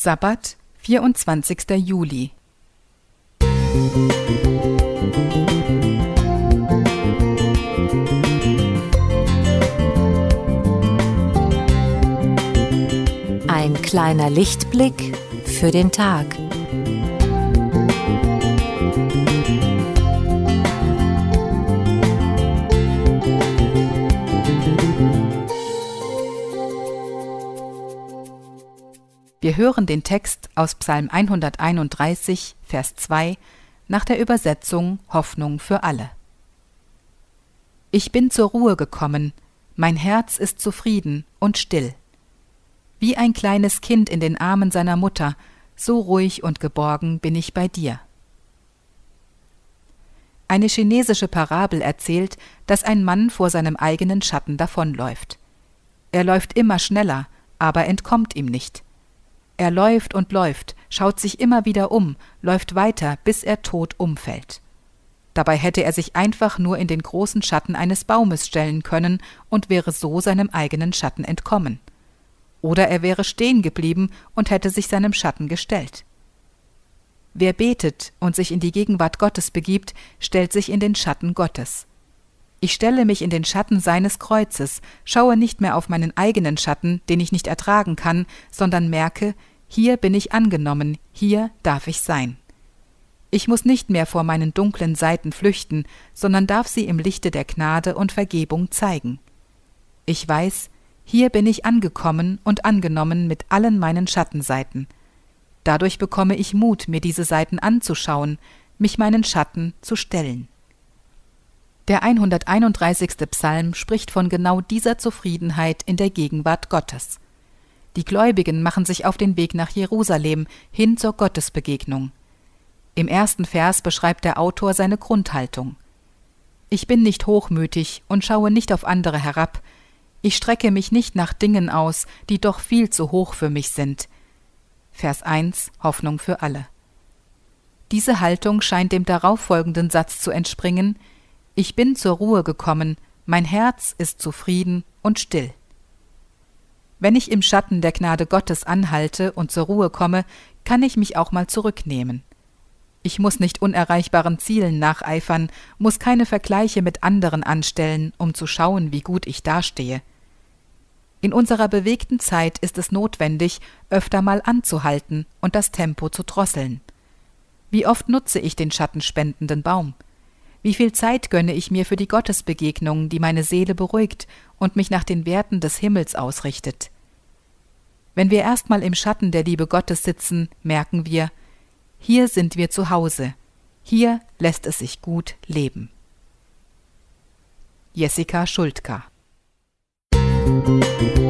Sabbat, 24. Juli. Ein kleiner Lichtblick für den Tag. Wir hören den Text aus Psalm 131, Vers 2 nach der Übersetzung Hoffnung für alle. Ich bin zur Ruhe gekommen, mein Herz ist zufrieden und still. Wie ein kleines Kind in den Armen seiner Mutter, so ruhig und geborgen bin ich bei dir. Eine chinesische Parabel erzählt, dass ein Mann vor seinem eigenen Schatten davonläuft. Er läuft immer schneller, aber entkommt ihm nicht. Er läuft und läuft, schaut sich immer wieder um, läuft weiter, bis er tot umfällt. Dabei hätte er sich einfach nur in den großen Schatten eines Baumes stellen können und wäre so seinem eigenen Schatten entkommen. Oder er wäre stehen geblieben und hätte sich seinem Schatten gestellt. Wer betet und sich in die Gegenwart Gottes begibt, stellt sich in den Schatten Gottes. Ich stelle mich in den Schatten seines Kreuzes, schaue nicht mehr auf meinen eigenen Schatten, den ich nicht ertragen kann, sondern merke, hier bin ich angenommen, hier darf ich sein. Ich muss nicht mehr vor meinen dunklen Seiten flüchten, sondern darf sie im Lichte der Gnade und Vergebung zeigen. Ich weiß, hier bin ich angekommen und angenommen mit allen meinen Schattenseiten. Dadurch bekomme ich Mut, mir diese Seiten anzuschauen, mich meinen Schatten zu stellen. Der 131. Psalm spricht von genau dieser Zufriedenheit in der Gegenwart Gottes. Die Gläubigen machen sich auf den Weg nach Jerusalem hin zur Gottesbegegnung. Im ersten Vers beschreibt der Autor seine Grundhaltung. Ich bin nicht hochmütig und schaue nicht auf andere herab. Ich strecke mich nicht nach Dingen aus, die doch viel zu hoch für mich sind. Vers 1 Hoffnung für alle. Diese Haltung scheint dem darauffolgenden Satz zu entspringen, ich bin zur Ruhe gekommen, mein Herz ist zufrieden und still. Wenn ich im Schatten der Gnade Gottes anhalte und zur Ruhe komme, kann ich mich auch mal zurücknehmen. Ich muss nicht unerreichbaren Zielen nacheifern, muss keine Vergleiche mit anderen anstellen, um zu schauen, wie gut ich dastehe. In unserer bewegten Zeit ist es notwendig, öfter mal anzuhalten und das Tempo zu drosseln. Wie oft nutze ich den schattenspendenden Baum? Wie viel Zeit gönne ich mir für die Gottesbegegnung, die meine Seele beruhigt und mich nach den Werten des Himmels ausrichtet? Wenn wir erstmal im Schatten der Liebe Gottes sitzen, merken wir, hier sind wir zu Hause, hier lässt es sich gut leben. Jessica Schultka Musik